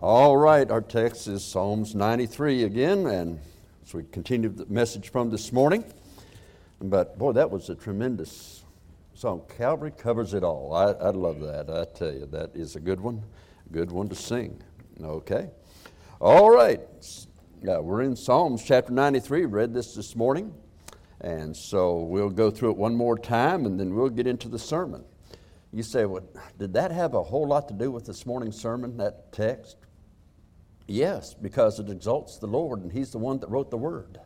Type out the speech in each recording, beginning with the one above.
All right, our text is Psalms 93 again, and as we continue the message from this morning. But boy, that was a tremendous song. Calvary covers it all. I, I love that. I tell you, that is a good one, a good one to sing. Okay. All right. Yeah, we're in Psalms chapter 93. Read this this morning. And so we'll go through it one more time and then we'll get into the sermon. You say, well, did that have a whole lot to do with this morning's sermon, that text? Yes, because it exalts the Lord and He's the one that wrote the Word.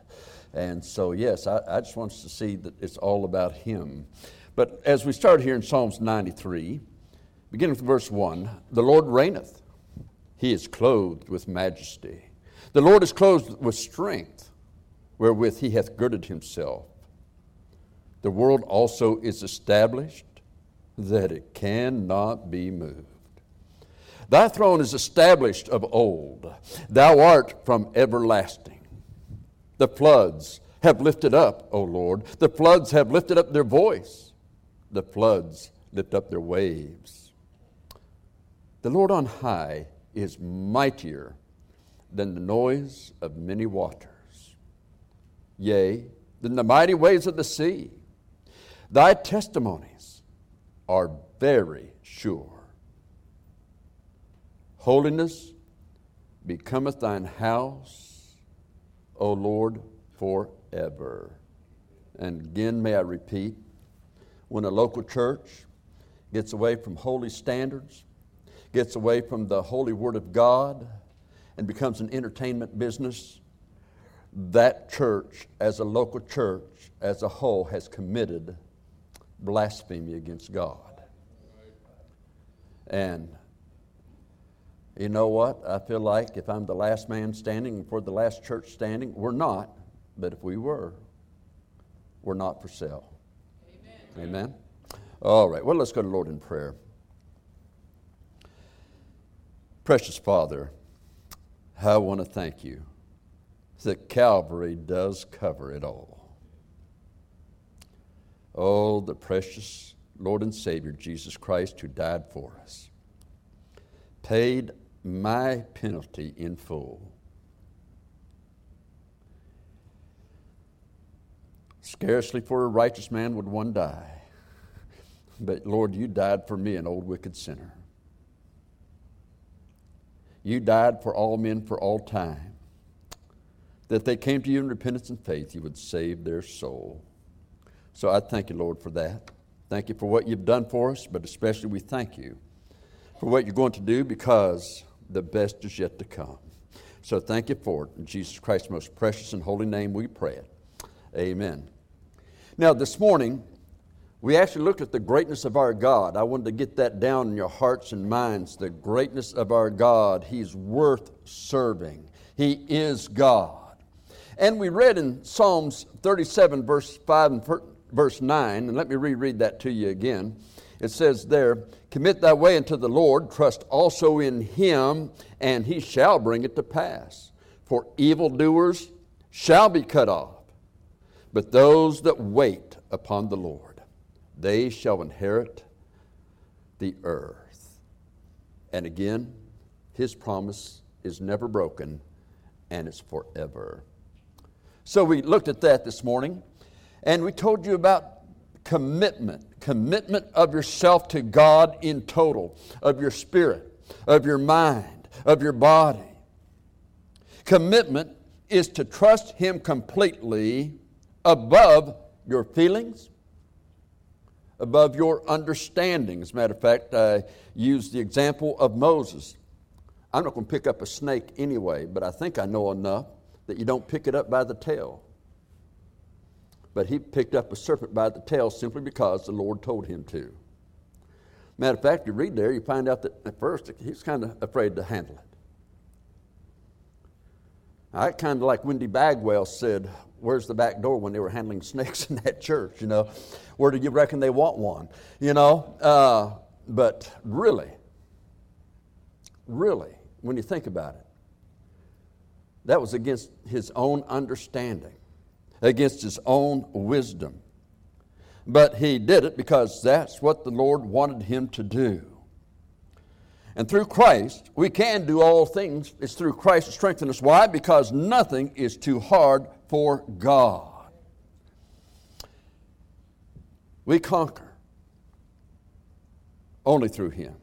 And so, yes, I, I just want us to see that it's all about Him. But as we start here in Psalms 93, beginning with verse 1 The Lord reigneth, He is clothed with majesty. The Lord is clothed with strength, wherewith He hath girded Himself. The world also is established that it cannot be moved. Thy throne is established of old. Thou art from everlasting. The floods have lifted up, O Lord. The floods have lifted up their voice. The floods lift up their waves. The Lord on high is mightier than the noise of many waters, yea, than the mighty waves of the sea. Thy testimonies are very sure. Holiness becometh thine house, O Lord, forever. And again, may I repeat, when a local church gets away from holy standards, gets away from the holy Word of God, and becomes an entertainment business, that church, as a local church, as a whole, has committed blasphemy against God. And you know what? I feel like if I'm the last man standing and for the last church standing, we're not, but if we were, we're not for sale. Amen. Amen? All right, well, let's go to Lord in prayer. Precious Father, I want to thank you that Calvary does cover it all. Oh, the precious Lord and Savior, Jesus Christ, who died for us, paid my penalty in full. Scarcely for a righteous man would one die. But Lord, you died for me, an old wicked sinner. You died for all men for all time. That they came to you in repentance and faith, you would save their soul. So I thank you, Lord, for that. Thank you for what you've done for us, but especially we thank you for what you're going to do because the best is yet to come. So thank you for it. In Jesus Christ's most precious and holy name we pray it. Amen. Now, this morning, we actually looked at the greatness of our God. I wanted to get that down in your hearts and minds. The greatness of our God. He's worth serving, He is God. And we read in Psalms 37, verse 5 and verse 9, and let me reread that to you again. It says there, Commit thy way unto the Lord, trust also in him, and he shall bring it to pass. For evildoers shall be cut off, but those that wait upon the Lord, they shall inherit the earth. And again, his promise is never broken, and it's forever. So we looked at that this morning, and we told you about commitment commitment of yourself to God in total, of your spirit, of your mind, of your body. Commitment is to trust Him completely above your feelings, above your understanding. As a matter of fact, I use the example of Moses. I'm not going to pick up a snake anyway, but I think I know enough that you don't pick it up by the tail. But he picked up a serpent by the tail simply because the Lord told him to. Matter of fact, you read there, you find out that at first he was kind of afraid to handle it. I kind of like Wendy Bagwell said, Where's the back door when they were handling snakes in that church? You know, where do you reckon they want one? You know, uh, but really, really, when you think about it, that was against his own understanding against his own wisdom. But he did it because that's what the Lord wanted him to do. And through Christ, we can do all things. It's through Christ that strengthens us. Why? Because nothing is too hard for God. We conquer only through Him.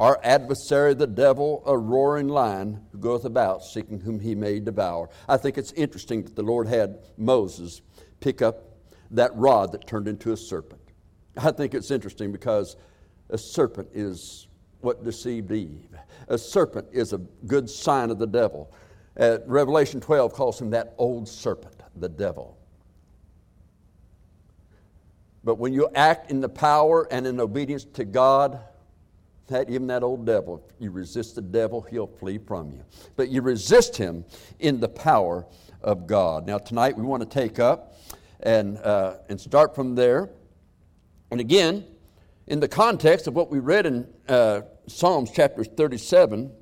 Our adversary, the devil, a roaring lion who goeth about seeking whom he may devour. I think it's interesting that the Lord had Moses pick up that rod that turned into a serpent. I think it's interesting because a serpent is what deceived Eve. A serpent is a good sign of the devil. Uh, Revelation 12 calls him that old serpent, the devil. But when you act in the power and in obedience to God, that even that old devil, if you resist the devil, he'll flee from you. But you resist him in the power of God. Now, tonight we want to take up and, uh, and start from there. And again, in the context of what we read in uh, Psalms chapter 37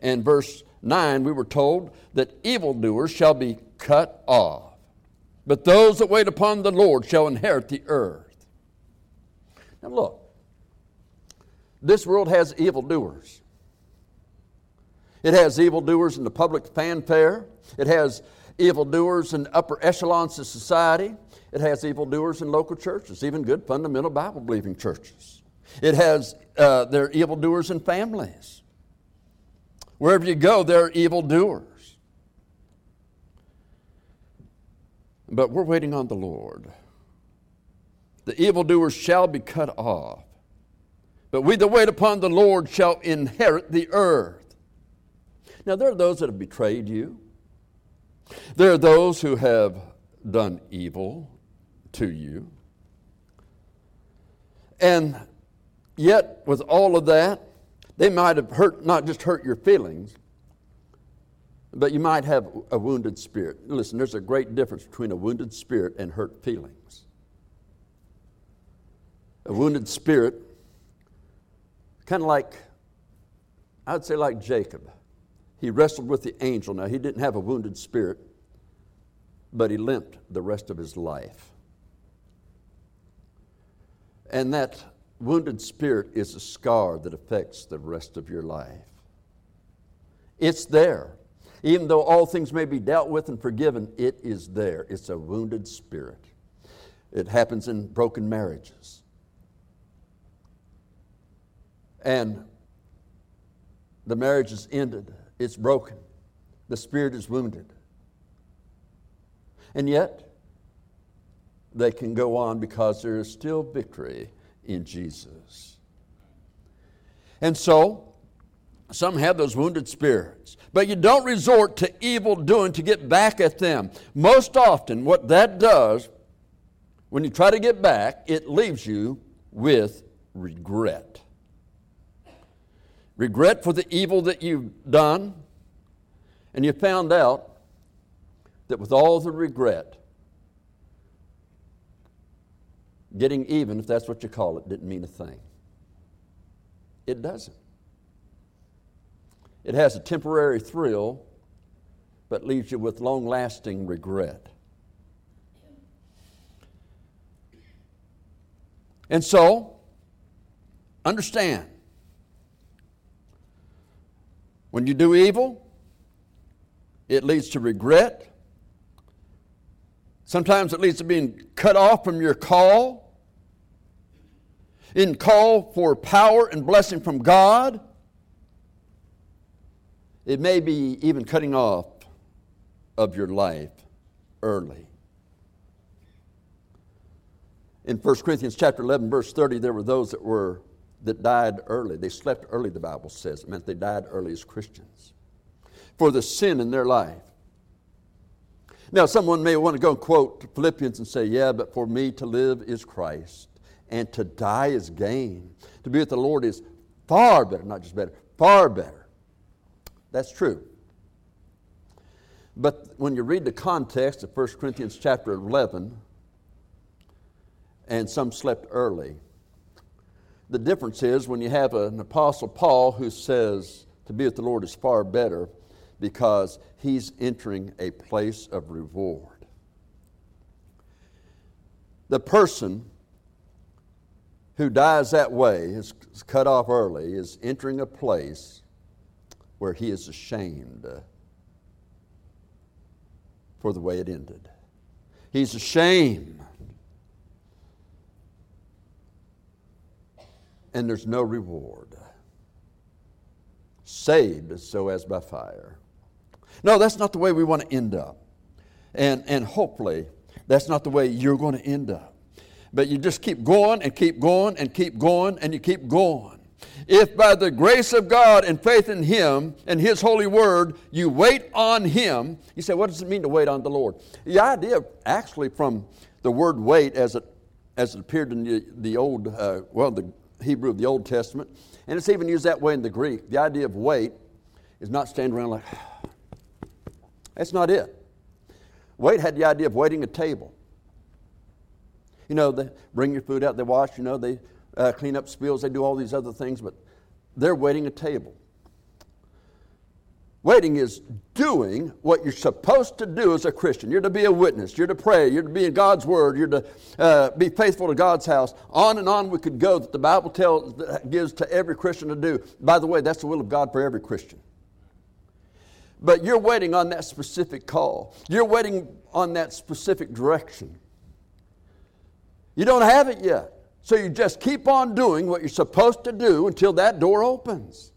and verse 9, we were told that evildoers shall be cut off, but those that wait upon the Lord shall inherit the earth. Now, look, this world has evildoers. It has evildoers in the public fanfare. It has evildoers in upper echelons of society. It has evildoers in local churches, even good fundamental Bible believing churches. It has uh, there are evildoers in families. Wherever you go, there are evildoers. But we're waiting on the Lord. The evildoers shall be cut off. But we that wait upon the Lord shall inherit the earth. Now, there are those that have betrayed you. There are those who have done evil to you. And yet, with all of that, they might have hurt, not just hurt your feelings, but you might have a wounded spirit. Listen, there's a great difference between a wounded spirit and hurt feelings. A wounded spirit, kind of like, I'd say like Jacob. He wrestled with the angel. Now, he didn't have a wounded spirit, but he limped the rest of his life. And that wounded spirit is a scar that affects the rest of your life. It's there. Even though all things may be dealt with and forgiven, it is there. It's a wounded spirit. It happens in broken marriages. And the marriage is ended, it's broken, the spirit is wounded. And yet, they can go on because there is still victory in Jesus. And so, some have those wounded spirits, but you don't resort to evil doing to get back at them. Most often, what that does, when you try to get back, it leaves you with regret. Regret for the evil that you've done, and you found out that with all the regret, Getting even, if that's what you call it, didn't mean a thing. It doesn't. It has a temporary thrill, but leaves you with long lasting regret. And so, understand when you do evil, it leads to regret. Sometimes it leads to being cut off from your call in call for power and blessing from God. It may be even cutting off of your life early. In 1 Corinthians chapter 11, verse 30, there were those that were that died early. They slept early, the Bible says. It meant they died early as Christians. For the sin in their life. Now, someone may want to go and quote Philippians and say, Yeah, but for me to live is Christ and to die is gain. To be with the Lord is far better, not just better, far better. That's true. But when you read the context of 1 Corinthians chapter 11, and some slept early, the difference is when you have an apostle Paul who says to be with the Lord is far better because he's entering a place of reward. The person who dies that way, is cut off early, is entering a place where he is ashamed for the way it ended. He's ashamed. And there's no reward. Saved so as by fire. No, that's not the way we want to end up. And, and hopefully, that's not the way you're going to end up. But you just keep going and keep going and keep going and you keep going. If by the grace of God and faith in Him and His holy word you wait on Him, you say, what does it mean to wait on the Lord? The idea, actually, from the word wait as it, as it appeared in the, the old, uh, well, the Hebrew of the Old Testament, and it's even used that way in the Greek. The idea of wait is not standing around like, that's not it. Wait had the idea of waiting a table. You know, they bring your food out, they wash, you know, they uh, clean up spills, they do all these other things, but they're waiting a table. Waiting is doing what you're supposed to do as a Christian. You're to be a witness. You're to pray. You're to be in God's Word. You're to uh, be faithful to God's house. On and on we could go that the Bible tells, gives to every Christian to do. By the way, that's the will of God for every Christian. But you're waiting on that specific call. You're waiting on that specific direction. You don't have it yet. So you just keep on doing what you're supposed to do until that door opens.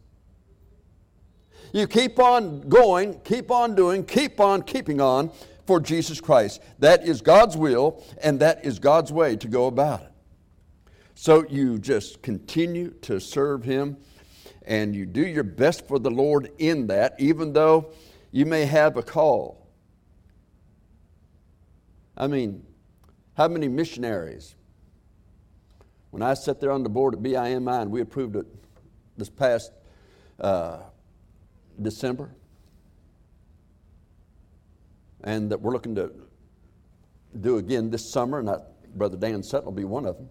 You keep on going, keep on doing, keep on keeping on for Jesus Christ. That is God's will, and that is God's way to go about it. So you just continue to serve Him and you do your best for the Lord in that, even though you may have a call. I mean, how many missionaries? When I sat there on the board at BIMI and we approved it this past uh, December, and that we're looking to do again this summer, and that Brother Dan Sutton will be one of them.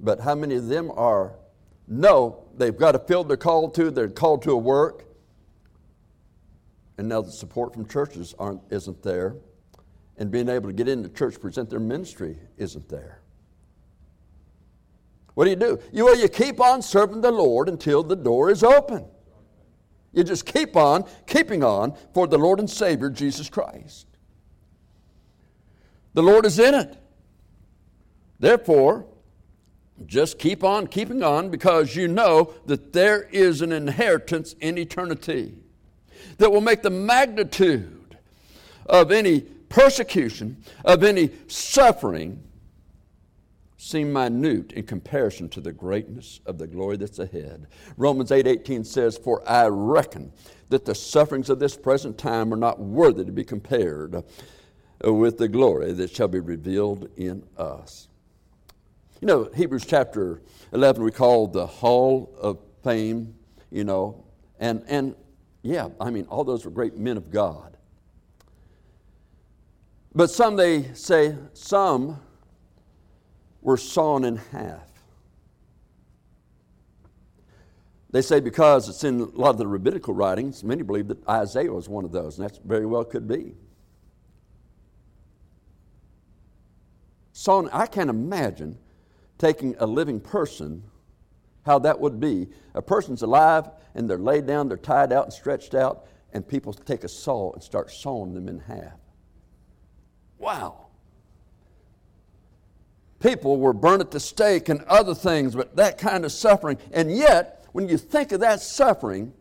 But how many of them are no, they've got a field they're called to, they're called to a work, and now the support from churches aren't, isn't there, and being able to get into church, present their ministry isn't there. What do you do? You, well, you keep on serving the Lord until the door is open. You just keep on keeping on for the Lord and Savior, Jesus Christ. The Lord is in it. Therefore, just keep on keeping on because you know that there is an inheritance in eternity that will make the magnitude of any persecution, of any suffering, seem minute in comparison to the greatness of the glory that's ahead. Romans 8:18 says, "For I reckon that the sufferings of this present time are not worthy to be compared with the glory that shall be revealed in us." You know, Hebrews chapter 11 we call the hall of fame, you know, and, and yeah, I mean, all those were great men of God. But some, they say, some were sawn in half. They say because it's in a lot of the rabbinical writings, many believe that Isaiah was one of those, and that very well could be. Sawn, I can't imagine taking a living person, how that would be. A person's alive and they're laid down, they're tied out and stretched out, and people take a saw and start sawing them in half. Wow. People were burned at the stake and other things, but that kind of suffering. And yet, when you think of that suffering,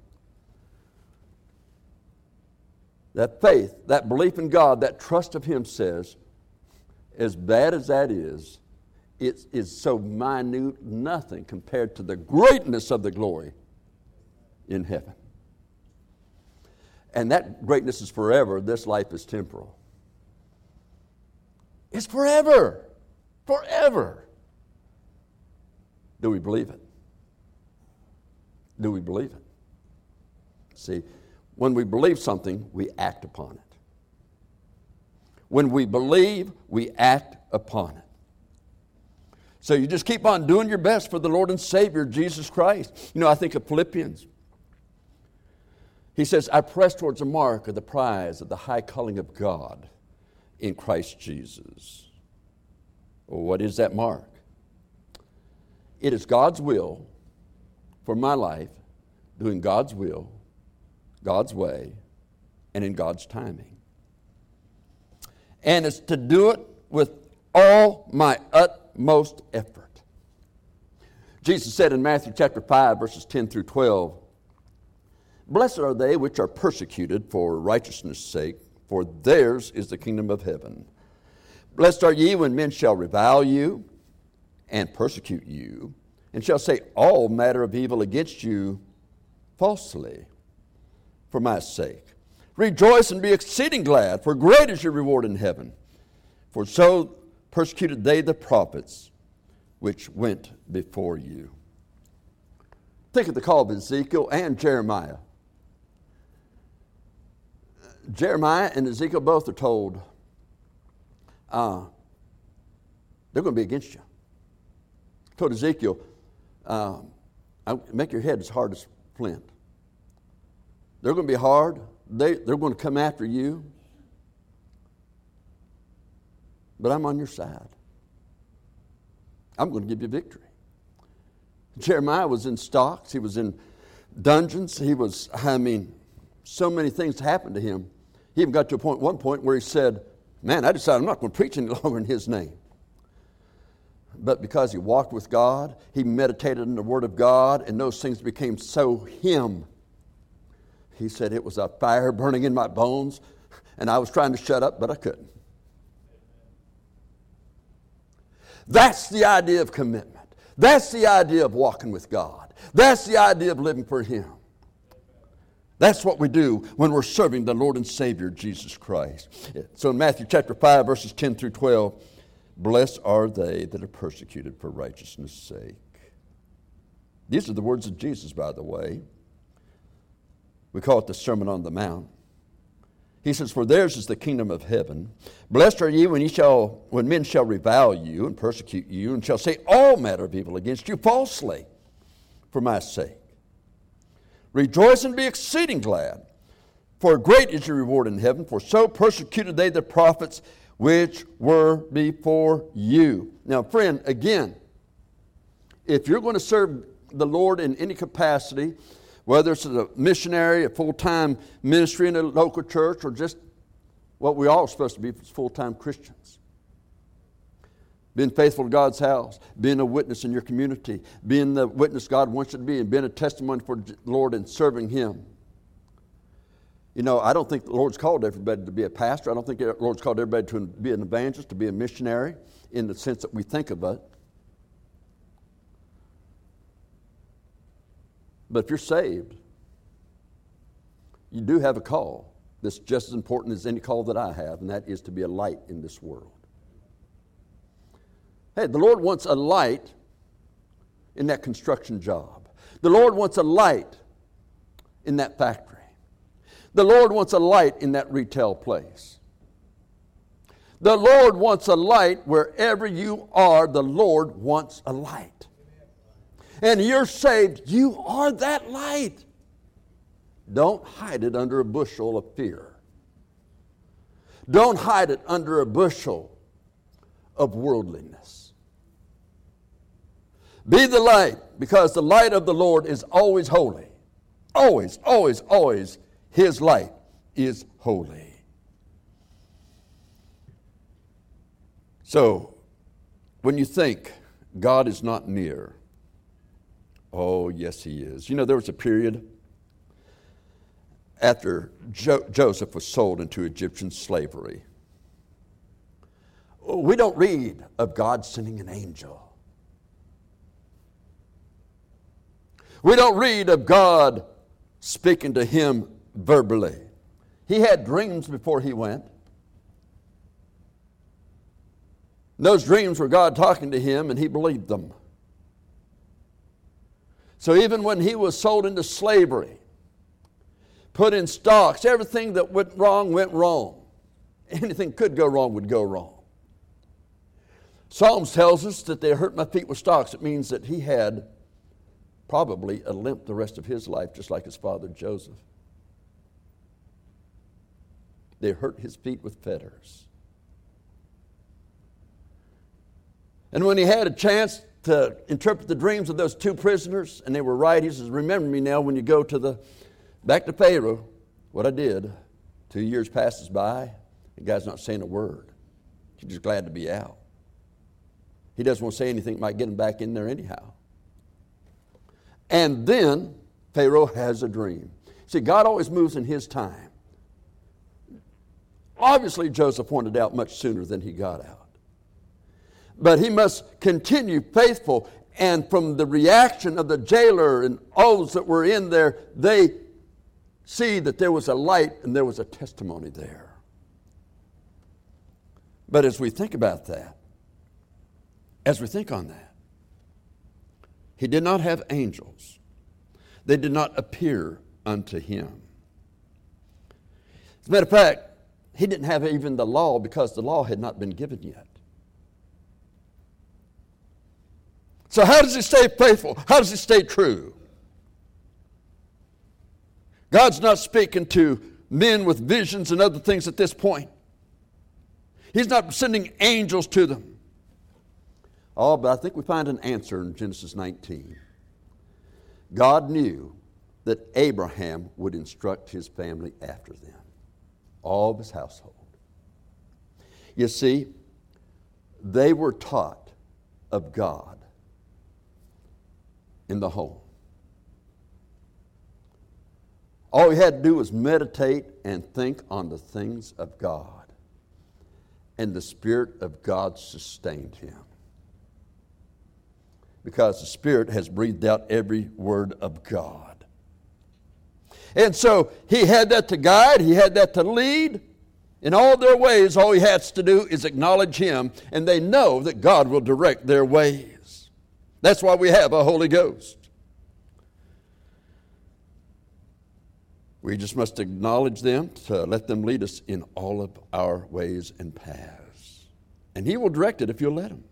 that faith, that belief in God, that trust of Him says, as bad as that is, it is so minute, nothing compared to the greatness of the glory in heaven. And that greatness is forever, this life is temporal. It's forever, forever. Do we believe it? Do we believe it? See, when we believe something, we act upon it. When we believe, we act upon it. So you just keep on doing your best for the Lord and Savior, Jesus Christ. You know, I think of Philippians. He says, I press towards the mark of the prize of the high calling of God in Christ Jesus. What is that mark? It is God's will for my life, doing God's will, God's way, and in God's timing. And it's to do it with all my utmost effort. Jesus said in Matthew chapter 5, verses 10 through 12, Blessed are they which are persecuted for righteousness' sake, for theirs is the kingdom of heaven. Blessed are ye when men shall revile you and persecute you, and shall say all matter of evil against you falsely for my sake. Rejoice and be exceeding glad, for great is your reward in heaven. For so persecuted they the prophets which went before you. Think of the call of Ezekiel and Jeremiah. Jeremiah and Ezekiel both are told uh, they're going to be against you. I told Ezekiel, uh, make your head as hard as flint. They're going to be hard. They, they're going to come after you. But I'm on your side. I'm going to give you victory. Jeremiah was in stocks. He was in dungeons. He was, I mean, so many things happened to him. He even got to a point, one point where he said, Man, I decided I'm not going to preach any longer in his name. But because he walked with God, he meditated in the Word of God, and those things became so him. He said it was a fire burning in my bones, and I was trying to shut up, but I couldn't. That's the idea of commitment. That's the idea of walking with God. That's the idea of living for Him. That's what we do when we're serving the Lord and Savior Jesus Christ. So in Matthew chapter 5, verses 10 through 12, blessed are they that are persecuted for righteousness' sake. These are the words of Jesus, by the way. We call it the Sermon on the Mount. He says, For theirs is the kingdom of heaven. Blessed are ye when, ye shall, when men shall revile you and persecute you, and shall say all manner of evil against you falsely for my sake. Rejoice and be exceeding glad, for great is your reward in heaven, for so persecuted they the prophets which were before you. Now, friend, again, if you're going to serve the Lord in any capacity, whether it's a missionary, a full time ministry in a local church, or just what we all are supposed to be full time Christians. Being faithful to God's house, being a witness in your community, being the witness God wants you to be, and being a testimony for the Lord and serving Him. You know, I don't think the Lord's called everybody to be a pastor. I don't think the Lord's called everybody to be an evangelist, to be a missionary in the sense that we think of it. But if you're saved, you do have a call that's just as important as any call that I have, and that is to be a light in this world. Hey, the Lord wants a light in that construction job. The Lord wants a light in that factory. The Lord wants a light in that retail place. The Lord wants a light wherever you are. The Lord wants a light. And you're saved. You are that light. Don't hide it under a bushel of fear. Don't hide it under a bushel of worldliness. Be the light, because the light of the Lord is always holy. Always, always, always, His light is holy. So, when you think God is not near, oh, yes, He is. You know, there was a period after jo- Joseph was sold into Egyptian slavery. We don't read of God sending an angel. We don't read of God speaking to him verbally. He had dreams before he went. Those dreams were God talking to him, and he believed them. So even when he was sold into slavery, put in stocks, everything that went wrong went wrong. Anything could go wrong would go wrong. Psalms tells us that they hurt my feet with stocks. It means that he had probably a limp the rest of his life, just like his father Joseph. They hurt his feet with fetters. And when he had a chance to interpret the dreams of those two prisoners, and they were right. He says, Remember me now when you go to the back to Pharaoh, what I did. Two years passes by, the guy's not saying a word. He's just glad to be out. He doesn't want to say anything might get him back in there anyhow. And then Pharaoh has a dream. See, God always moves in his time. Obviously, Joseph pointed out much sooner than he got out. But he must continue faithful. And from the reaction of the jailer and all those that were in there, they see that there was a light and there was a testimony there. But as we think about that, as we think on that, he did not have angels, they did not appear unto him. As a matter of fact, he didn't have even the law because the law had not been given yet. So, how does he stay faithful? How does he stay true? God's not speaking to men with visions and other things at this point. He's not sending angels to them. Oh, but I think we find an answer in Genesis 19. God knew that Abraham would instruct his family after them, all of his household. You see, they were taught of God in the home. All he had to do was meditate and think on the things of God. And the Spirit of God sustained him. Because the Spirit has breathed out every word of God. And so he had that to guide, he had that to lead. In all their ways, all he has to do is acknowledge him, and they know that God will direct their ways. That's why we have a Holy Ghost. We just must acknowledge them to let them lead us in all of our ways and paths. And He will direct it if you'll let Him.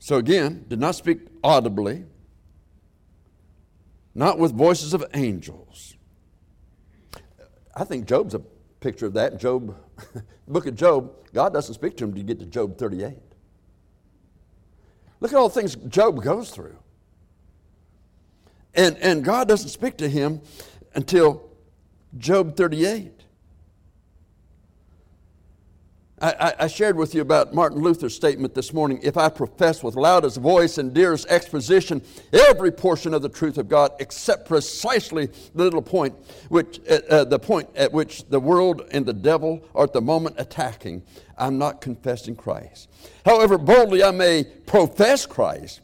So again, did not speak audibly, not with voices of angels. I think Job's a picture of that. Job, book of Job, God doesn't speak to him to get to Job 38. Look at all the things Job goes through. And, and God doesn't speak to him until Job 38. I, I, shared with you about Martin Luther's statement this morning. If I profess with loudest voice and dearest exposition every portion of the truth of God, except precisely the little point, which uh, uh, the point at which the world and the devil are at the moment attacking, I'm not confessing Christ. However boldly I may profess Christ,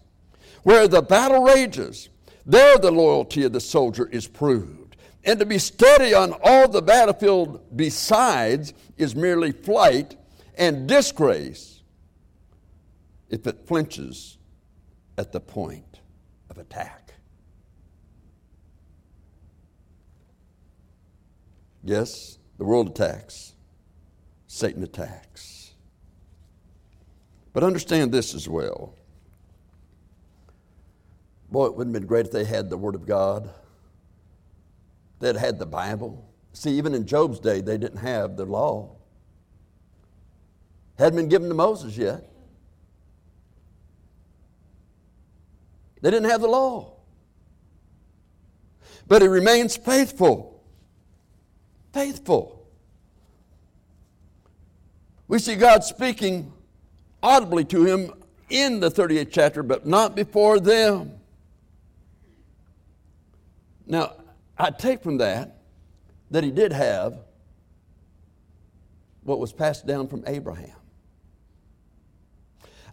where the battle rages, there, the loyalty of the soldier is proved. And to be steady on all the battlefield besides is merely flight and disgrace if it flinches at the point of attack. Yes, the world attacks, Satan attacks. But understand this as well. Boy, it wouldn't have been great if they had the Word of God. They'd had the Bible. See, even in Job's day, they didn't have the law. Hadn't been given to Moses yet. They didn't have the law. But he remains faithful. Faithful. We see God speaking audibly to him in the 38th chapter, but not before them. Now, I take from that that he did have what was passed down from Abraham.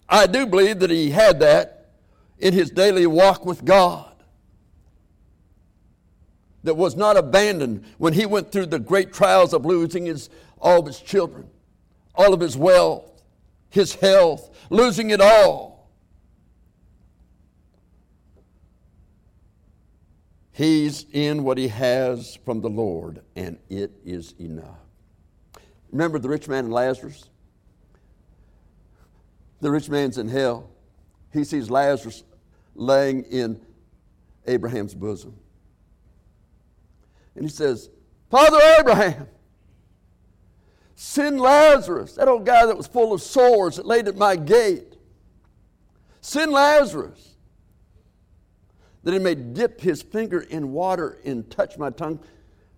I do believe that he had that in his daily walk with God. That was not abandoned when he went through the great trials of losing his, all of his children, all of his wealth, his health, losing it all. He's in what he has from the Lord, and it is enough. Remember the rich man and Lazarus? The rich man's in hell. He sees Lazarus laying in Abraham's bosom. And he says, Father Abraham, Send Lazarus, that old guy that was full of sores that laid at my gate. Send Lazarus that he may dip his finger in water and touch my tongue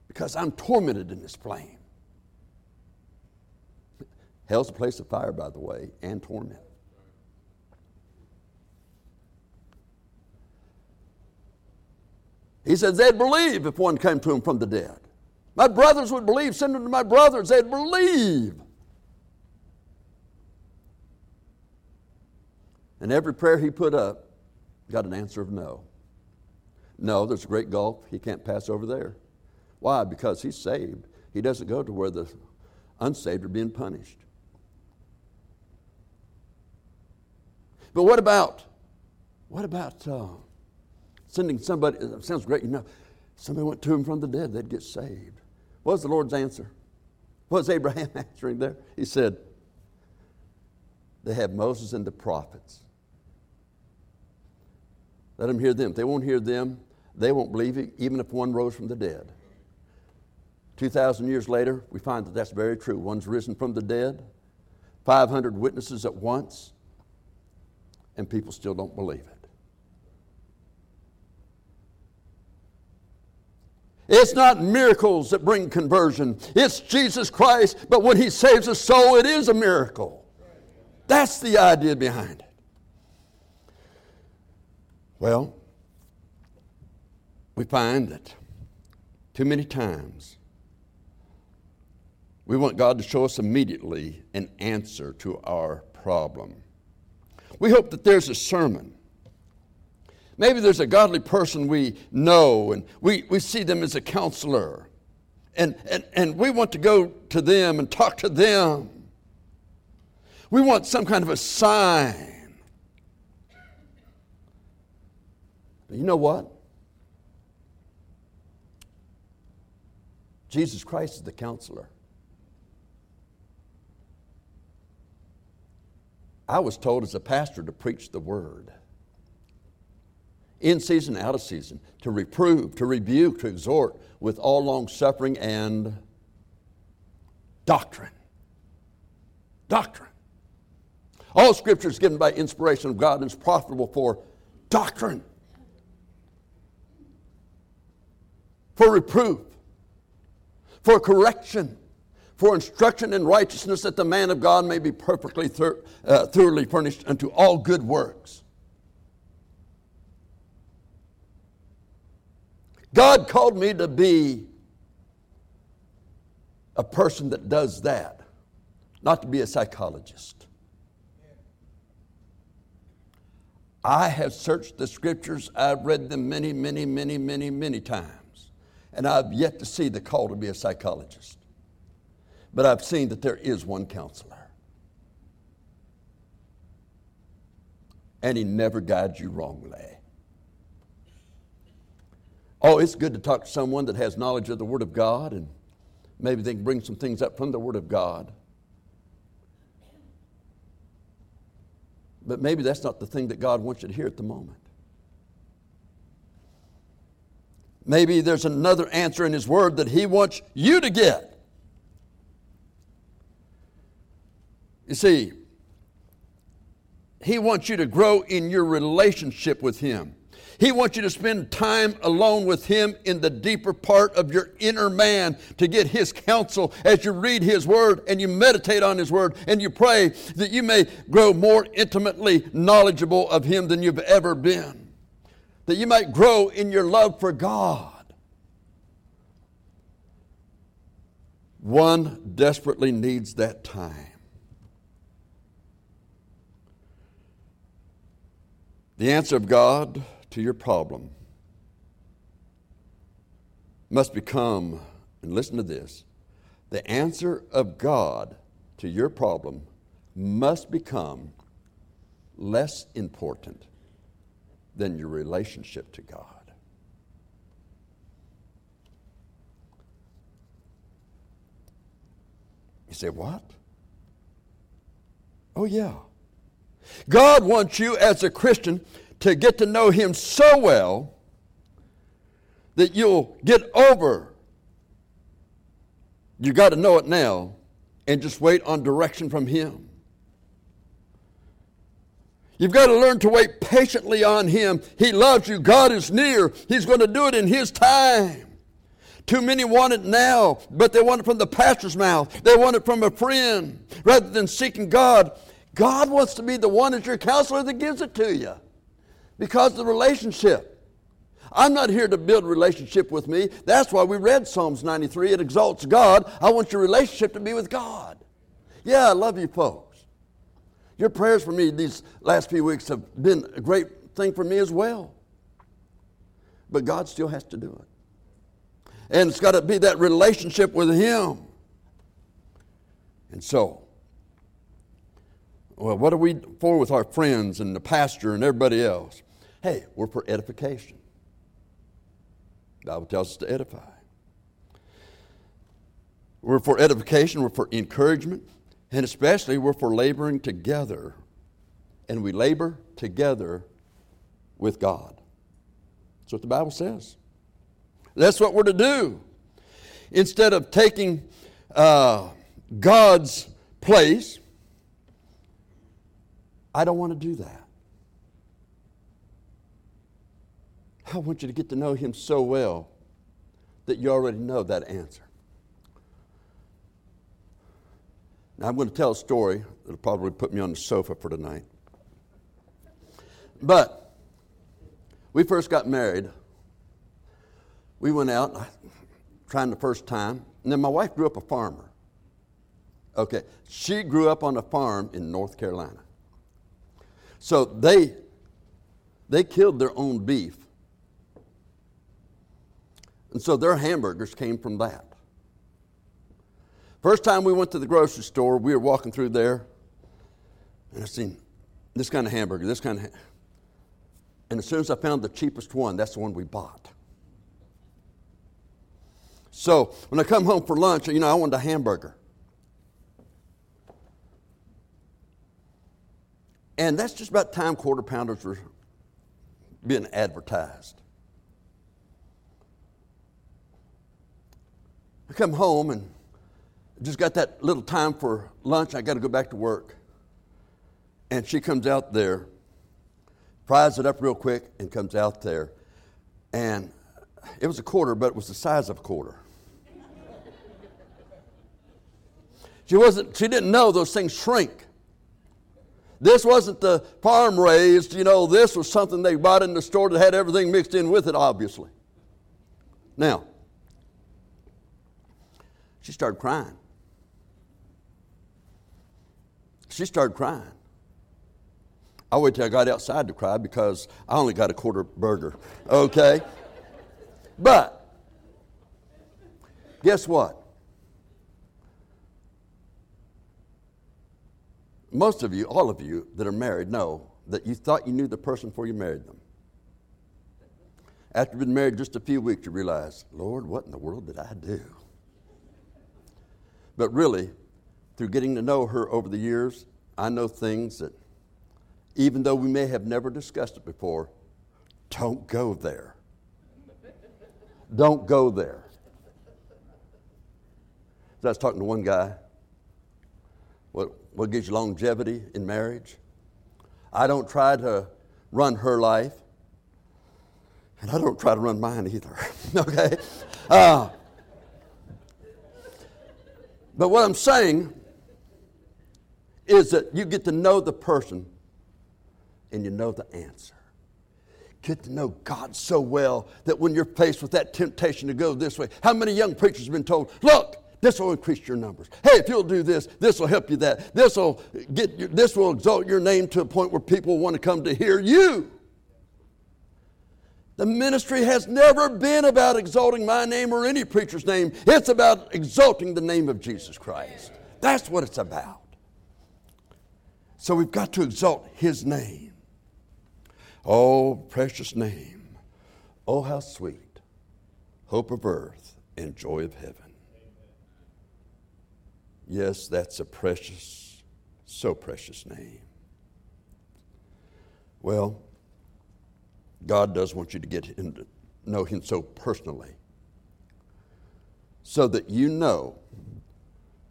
because I'm tormented in this flame. Hell's a place of fire, by the way, and torment. He said they'd believe if one came to him from the dead. My brothers would believe. Send them to my brothers. They'd believe. And every prayer he put up got an answer of no. No, there's a great gulf. He can't pass over there. Why? Because he's saved. He doesn't go to where the unsaved are being punished. But what about, what about uh, sending somebody? sounds great, you know. Somebody went to him from the dead, they'd get saved. What was the Lord's answer? What was Abraham answering there? He said, They have Moses and the prophets. Let them hear them. If they won't hear them, they won't believe it, even if one rose from the dead. 2,000 years later, we find that that's very true. One's risen from the dead, 500 witnesses at once, and people still don't believe it. It's not miracles that bring conversion. It's Jesus Christ, but when He saves a soul, it is a miracle. That's the idea behind it. Well, we find that too many times we want God to show us immediately an answer to our problem. We hope that there's a sermon Maybe there's a godly person we know and we, we see them as a counselor. And, and, and we want to go to them and talk to them. We want some kind of a sign. But you know what? Jesus Christ is the counselor. I was told as a pastor to preach the word in season, out of season, to reprove, to rebuke, to exhort with all long suffering and doctrine. Doctrine. All scripture is given by inspiration of God and is profitable for doctrine, for reproof, for correction, for instruction in righteousness, that the man of God may be perfectly, thir- uh, thoroughly furnished unto all good works. God called me to be a person that does that, not to be a psychologist. I have searched the scriptures, I've read them many, many, many, many, many times, and I've yet to see the call to be a psychologist. But I've seen that there is one counselor. And he never guides you wrongly. Oh, it's good to talk to someone that has knowledge of the Word of God and maybe they can bring some things up from the Word of God. But maybe that's not the thing that God wants you to hear at the moment. Maybe there's another answer in His Word that He wants you to get. You see, He wants you to grow in your relationship with Him. He wants you to spend time alone with Him in the deeper part of your inner man to get His counsel as you read His Word and you meditate on His Word and you pray that you may grow more intimately knowledgeable of Him than you've ever been. That you might grow in your love for God. One desperately needs that time. The answer of God to your problem must become, and listen to this, the answer of God to your problem must become less important than your relationship to God. You say, What? Oh, yeah. God wants you as a Christian to get to know Him so well that you'll get over. You got to know it now. and just wait on direction from Him. You've got to learn to wait patiently on Him. He loves you. God is near. He's going to do it in His time. Too many want it now, but they want it from the pastor's mouth. They want it from a friend rather than seeking God. God wants to be the one as your counselor that gives it to you because of the relationship. I'm not here to build relationship with me. That's why we read Psalms 93. It exalts God. I want your relationship to be with God. Yeah, I love you folks. Your prayers for me these last few weeks have been a great thing for me as well. But God still has to do it. And it's got to be that relationship with Him. And so, well, what are we for with our friends and the pastor and everybody else? Hey, we're for edification. The Bible tells us to edify. We're for edification, we're for encouragement, and especially we're for laboring together. And we labor together with God. That's what the Bible says. That's what we're to do. Instead of taking uh, God's place, I don't want to do that. I want you to get to know Him so well that you already know that answer. Now, I'm going to tell a story that'll probably put me on the sofa for tonight. But we first got married. We went out trying the first time, and then my wife grew up a farmer. Okay, she grew up on a farm in North Carolina. So they they killed their own beef and so their hamburgers came from that. First time we went to the grocery store, we were walking through there, and I seen this kind of hamburger, this kind of. Ha- and as soon as I found the cheapest one, that's the one we bought. So when I come home for lunch, you know, I wanted a hamburger. And that's just about time quarter pounders were being advertised. I come home and just got that little time for lunch. I got to go back to work. And she comes out there, fries it up real quick, and comes out there. And it was a quarter, but it was the size of a quarter. She wasn't, she didn't know those things shrink. This wasn't the farm raised, you know, this was something they bought in the store that had everything mixed in with it, obviously. Now, she started crying. She started crying. I waited till I got outside to cry because I only got a quarter burger. Okay? but guess what? Most of you, all of you that are married, know that you thought you knew the person before you married them. After you've been married just a few weeks, you realize, Lord, what in the world did I do? But really, through getting to know her over the years, I know things that, even though we may have never discussed it before, don't go there. don't go there. So I was talking to one guy. What, what gives you longevity in marriage? I don't try to run her life, and I don't try to run mine either. okay? Uh, but what I'm saying is that you get to know the person and you know the answer. Get to know God so well that when you're faced with that temptation to go this way, how many young preachers have been told, look, this will increase your numbers. Hey, if you'll do this, this will help you that. This will get your, this will exalt your name to a point where people want to come to hear you. The ministry has never been about exalting my name or any preacher's name. It's about exalting the name of Jesus Christ. That's what it's about. So we've got to exalt his name. Oh, precious name. Oh, how sweet. Hope of earth and joy of heaven. Yes, that's a precious, so precious name. Well, God does want you to get him to know Him so personally so that you know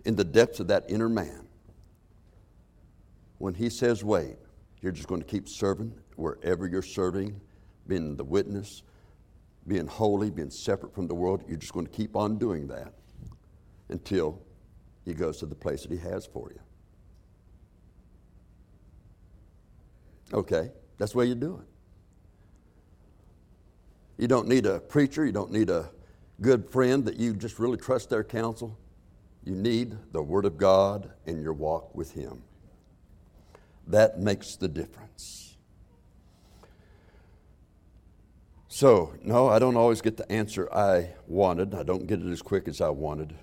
in the depths of that inner man, when he says, wait, you're just going to keep serving wherever you're serving, being the witness, being holy, being separate from the world. You're just going to keep on doing that until he goes to the place that he has for you. Okay, that's the way you do it. You don't need a preacher, you don't need a good friend that you just really trust their counsel. You need the Word of God in your walk with Him. That makes the difference. So, no, I don't always get the answer I wanted. I don't get it as quick as I wanted.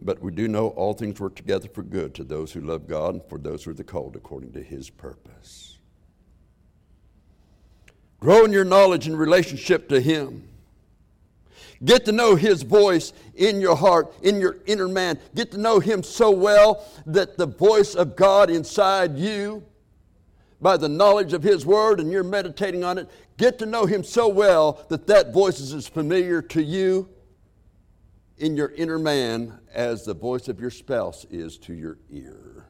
But we do know all things work together for good to those who love God and for those who are the called according to His purpose. Grow in your knowledge and relationship to Him. Get to know His voice in your heart, in your inner man. Get to know Him so well that the voice of God inside you, by the knowledge of His Word and you're meditating on it, get to know Him so well that that voice is as familiar to you in your inner man as the voice of your spouse is to your ear.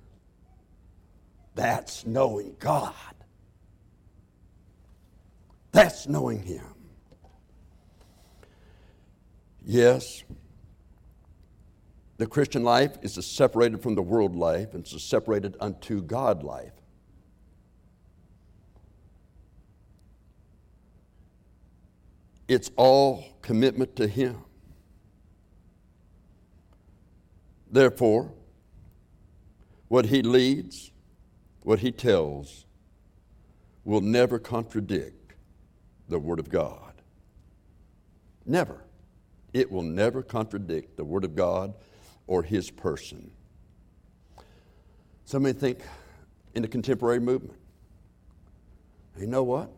That's knowing God. That's knowing Him. Yes, the Christian life is a separated from the world life and it's a separated unto God life. It's all commitment to Him. Therefore, what He leads, what He tells, will never contradict the Word of God. Never. It will never contradict the Word of God or His person. Some may think in the contemporary movement, you know what?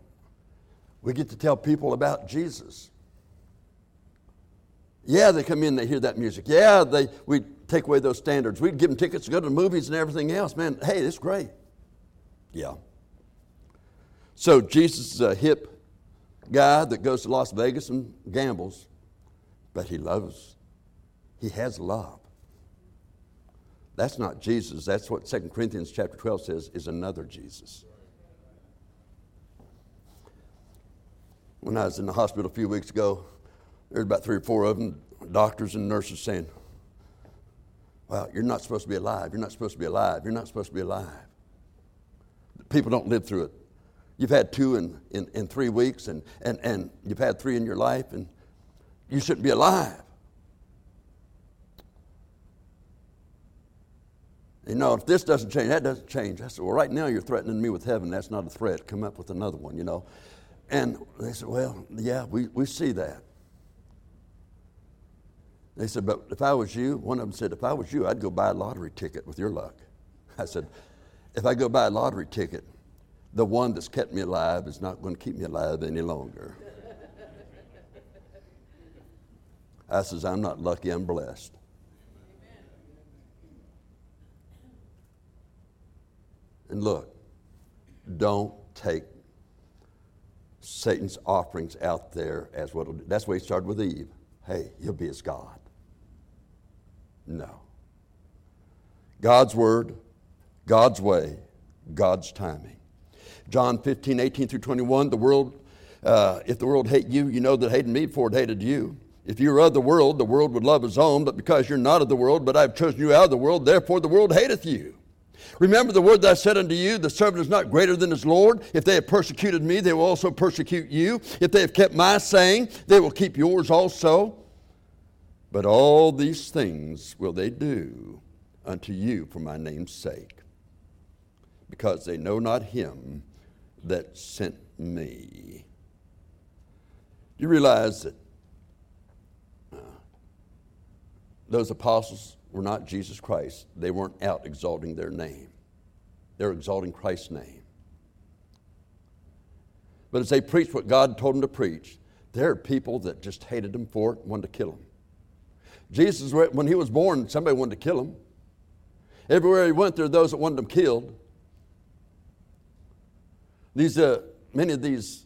We get to tell people about Jesus. Yeah, they come in, they hear that music. Yeah, they, we take away those standards. We'd give them tickets to go to the movies and everything else. Man, hey, it's great. Yeah. So Jesus is a hip guy that goes to Las Vegas and gambles but he loves. He has love. That's not Jesus. That's what 2 Corinthians chapter 12 says is another Jesus. When I was in the hospital a few weeks ago, there were about three or four of them, doctors and nurses saying, Well, you're not supposed to be alive. You're not supposed to be alive. You're not supposed to be alive. People don't live through it. You've had two in, in, in three weeks, and, and, and you've had three in your life, and you shouldn't be alive. You know, if this doesn't change, that doesn't change. I said, well, right now you're threatening me with heaven. That's not a threat. Come up with another one, you know. And they said, well, yeah, we, we see that. They said, but if I was you, one of them said, if I was you, I'd go buy a lottery ticket with your luck. I said, if I go buy a lottery ticket, the one that's kept me alive is not going to keep me alive any longer. I says, I'm not lucky, I'm blessed. And look, don't take Satan's offerings out there as what do. That's why he started with Eve. Hey, you'll be as God. No. God's word, God's way, God's timing. John 15, 18 through 21, the world, uh, if the world hate you, you know that hated me before it hated you. If you were of the world, the world would love his own, but because you're not of the world, but I've chosen you out of the world, therefore the world hateth you. Remember the word that I said unto you, the servant is not greater than his Lord. If they have persecuted me, they will also persecute you. If they have kept my saying, they will keep yours also. But all these things will they do unto you for my name's sake, because they know not him that sent me. Do you realize that uh, those apostles were not Jesus Christ. They weren't out exalting their name, they were exalting Christ's name. But as they preached what God told them to preach, there are people that just hated them for it, wanted to kill him. Jesus, when he was born, somebody wanted to kill him. Everywhere he went, there were those that wanted him killed. These, uh, many of these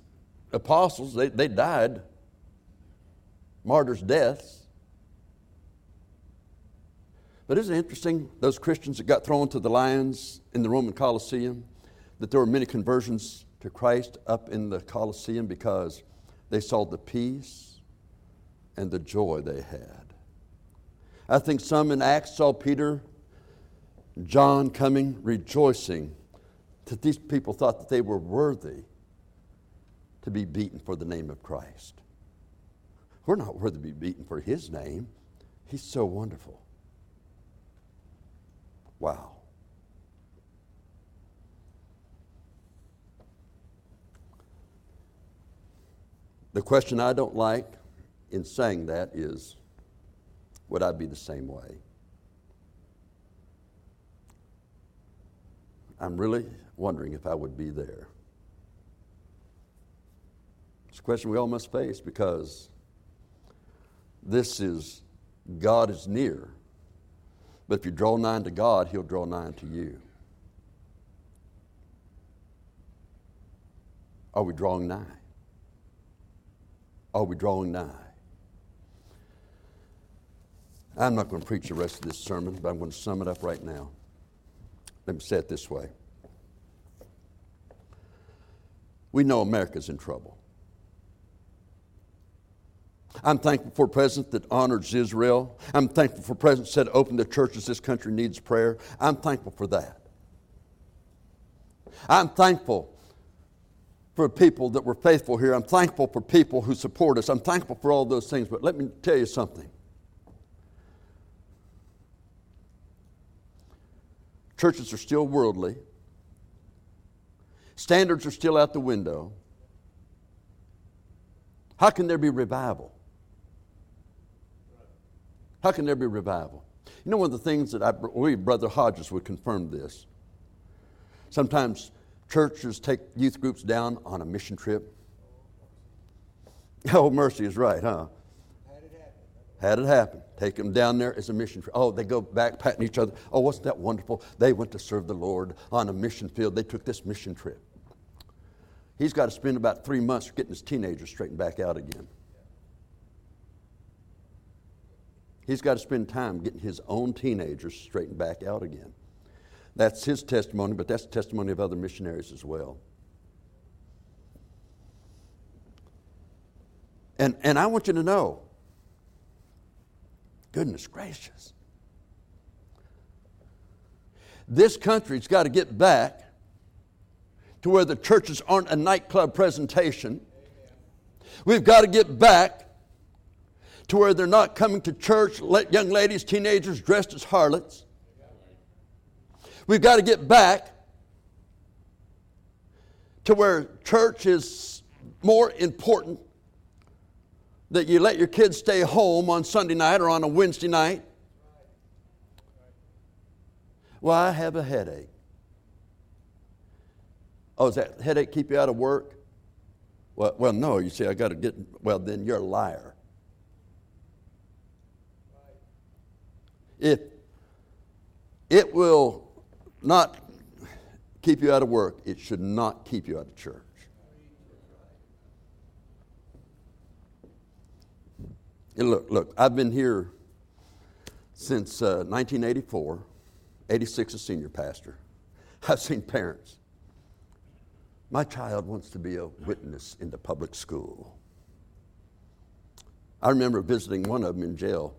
apostles, they, they died martyrs' deaths. But isn't it interesting, those Christians that got thrown to the lions in the Roman Colosseum, that there were many conversions to Christ up in the Colosseum because they saw the peace and the joy they had. I think some in Acts saw Peter, John coming, rejoicing that these people thought that they were worthy to be beaten for the name of Christ. We're not worthy to be beaten for his name. He's so wonderful. Wow. The question I don't like in saying that is would I be the same way? I'm really wondering if I would be there. It's a question we all must face because this is God is near. But if you draw nigh to God, He'll draw nigh to you. Are we drawing nigh? Are we drawing nigh? I'm not going to preach the rest of this sermon, but I'm going to sum it up right now. Let me say it this way. We know America's in trouble. I'm thankful for a president that honors Israel. I'm thankful for a president that said, open the churches, this country needs prayer. I'm thankful for that. I'm thankful for people that were faithful here. I'm thankful for people who support us. I'm thankful for all those things. But let me tell you something. Churches are still worldly. Standards are still out the window. How can there be revival? How can there be revival? You know, one of the things that I believe Brother Hodges would confirm this. Sometimes churches take youth groups down on a mission trip. Oh, mercy is right, huh? Had it happen. Take them down there as a mission trip. Oh, they go back patting each other. Oh, wasn't that wonderful? They went to serve the Lord on a mission field. They took this mission trip. He's got to spend about three months getting his teenagers straightened back out again. He's got to spend time getting his own teenagers straightened back out again. That's his testimony, but that's the testimony of other missionaries as well. And, and I want you to know goodness gracious. This country's got to get back to where the churches aren't a nightclub presentation. We've got to get back to where they're not coming to church, let young ladies, teenagers dressed as harlots. We've got to get back to where church is more important that you let your kids stay home on Sunday night or on a Wednesday night. Well, I have a headache. Oh, does that headache keep you out of work? Well, well no, you see, I got to get, well, then you're a liar. If it will not keep you out of work, it should not keep you out of church. And look, look, I've been here since uh, 1984, 86 a senior pastor. I've seen parents. My child wants to be a witness in the public school. I remember visiting one of them in jail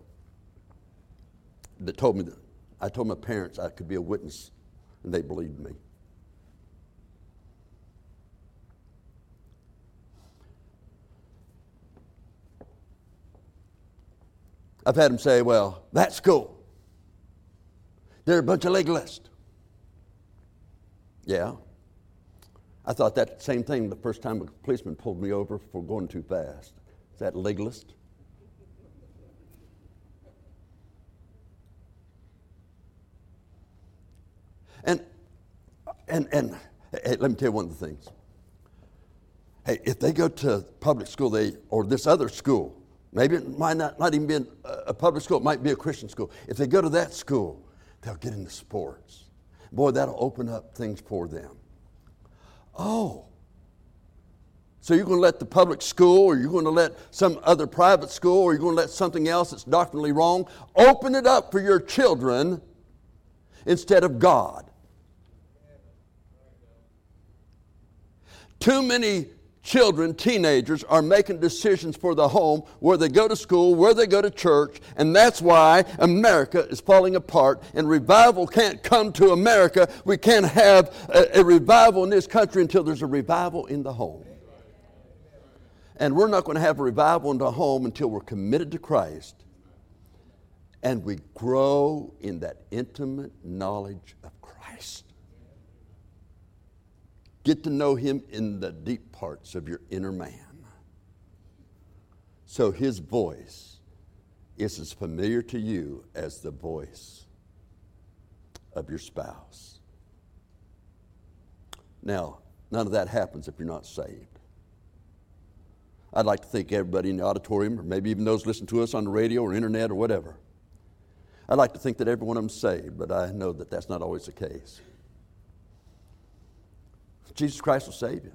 that told me that I told my parents I could be a witness, and they believed me. I've had them say, well, that's cool. they're a bunch of legalists. Yeah. I thought that same thing the first time a policeman pulled me over for going too fast. Is that legalist? And, and, and hey, let me tell you one of the things. Hey, if they go to public school, they, or this other school, maybe it might not, not even be a public school, it might be a Christian school. If they go to that school, they'll get into sports. Boy, that'll open up things for them. Oh, So you're going to let the public school, or you're going to let some other private school, or you're going to let something else that's doctrinally wrong, open it up for your children instead of God. Too many children, teenagers, are making decisions for the home, where they go to school, where they go to church, and that's why America is falling apart. And revival can't come to America. We can't have a, a revival in this country until there's a revival in the home. And we're not going to have a revival in the home until we're committed to Christ and we grow in that intimate knowledge of Christ. Get to know Him in the deep parts of your inner man. So His voice is as familiar to you as the voice of your spouse. Now, none of that happens if you're not saved. I'd like to think everybody in the auditorium, or maybe even those listening to us on the radio or internet or whatever, I'd like to think that every one of them saved, but I know that that's not always the case. Jesus Christ will save you.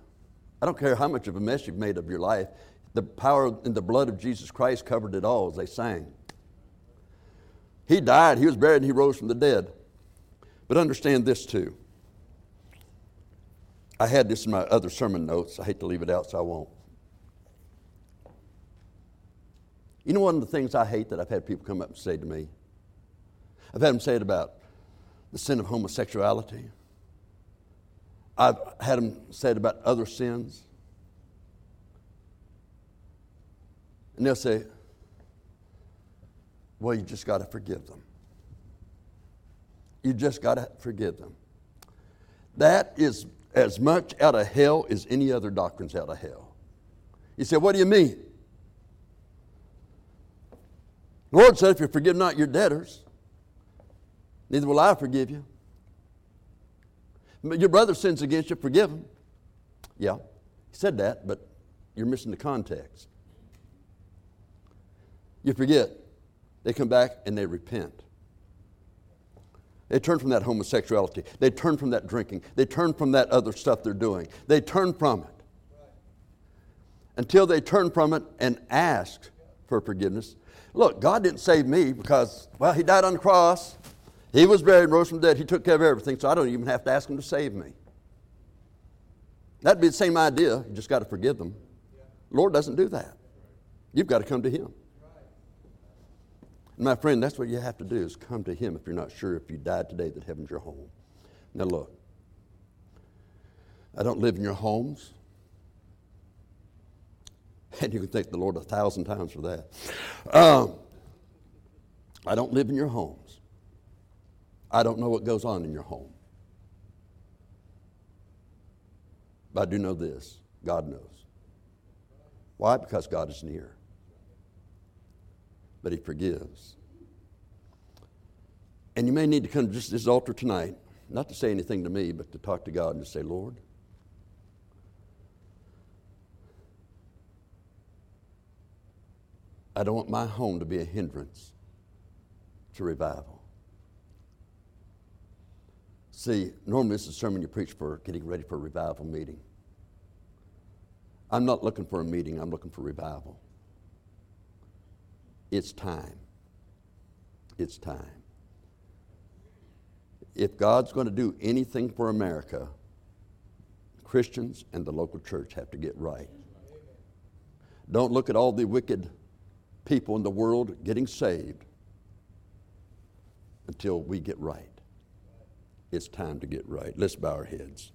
I don't care how much of a mess you've made of your life. The power in the blood of Jesus Christ covered it all as they sang. He died, he was buried, and he rose from the dead. But understand this too. I had this in my other sermon notes. I hate to leave it out, so I won't. You know, one of the things I hate that I've had people come up and say to me? I've had them say it about the sin of homosexuality. I've had them say it about other sins. And they'll say, well, you just got to forgive them. You just got to forgive them. That is as much out of hell as any other doctrine's out of hell. You say, what do you mean? The Lord said, if you forgive not your debtors, neither will I forgive you. Your brother sins against you, forgive him. Yeah, he said that, but you're missing the context. You forget. They come back and they repent. They turn from that homosexuality. They turn from that drinking. They turn from that other stuff they're doing. They turn from it. Until they turn from it and ask for forgiveness. Look, God didn't save me because, well, He died on the cross. He was buried and rose from the dead. He took care of everything, so I don't even have to ask him to save me. That'd be the same idea. You just got to forgive them. The Lord doesn't do that. You've got to come to Him. And my friend, that's what you have to do is come to Him if you're not sure if you died today that heaven's your home. Now look, I don't live in your homes. And you can thank the Lord a thousand times for that. Um, I don't live in your homes. I don't know what goes on in your home. But I do know this God knows. Why? Because God is near. But He forgives. And you may need to come to just this altar tonight, not to say anything to me, but to talk to God and to say, Lord, I don't want my home to be a hindrance to revival. See, normally this is a sermon you preach for getting ready for a revival meeting. I'm not looking for a meeting, I'm looking for revival. It's time. It's time. If God's going to do anything for America, Christians and the local church have to get right. Don't look at all the wicked people in the world getting saved until we get right it's time to get right. Let's bow our heads.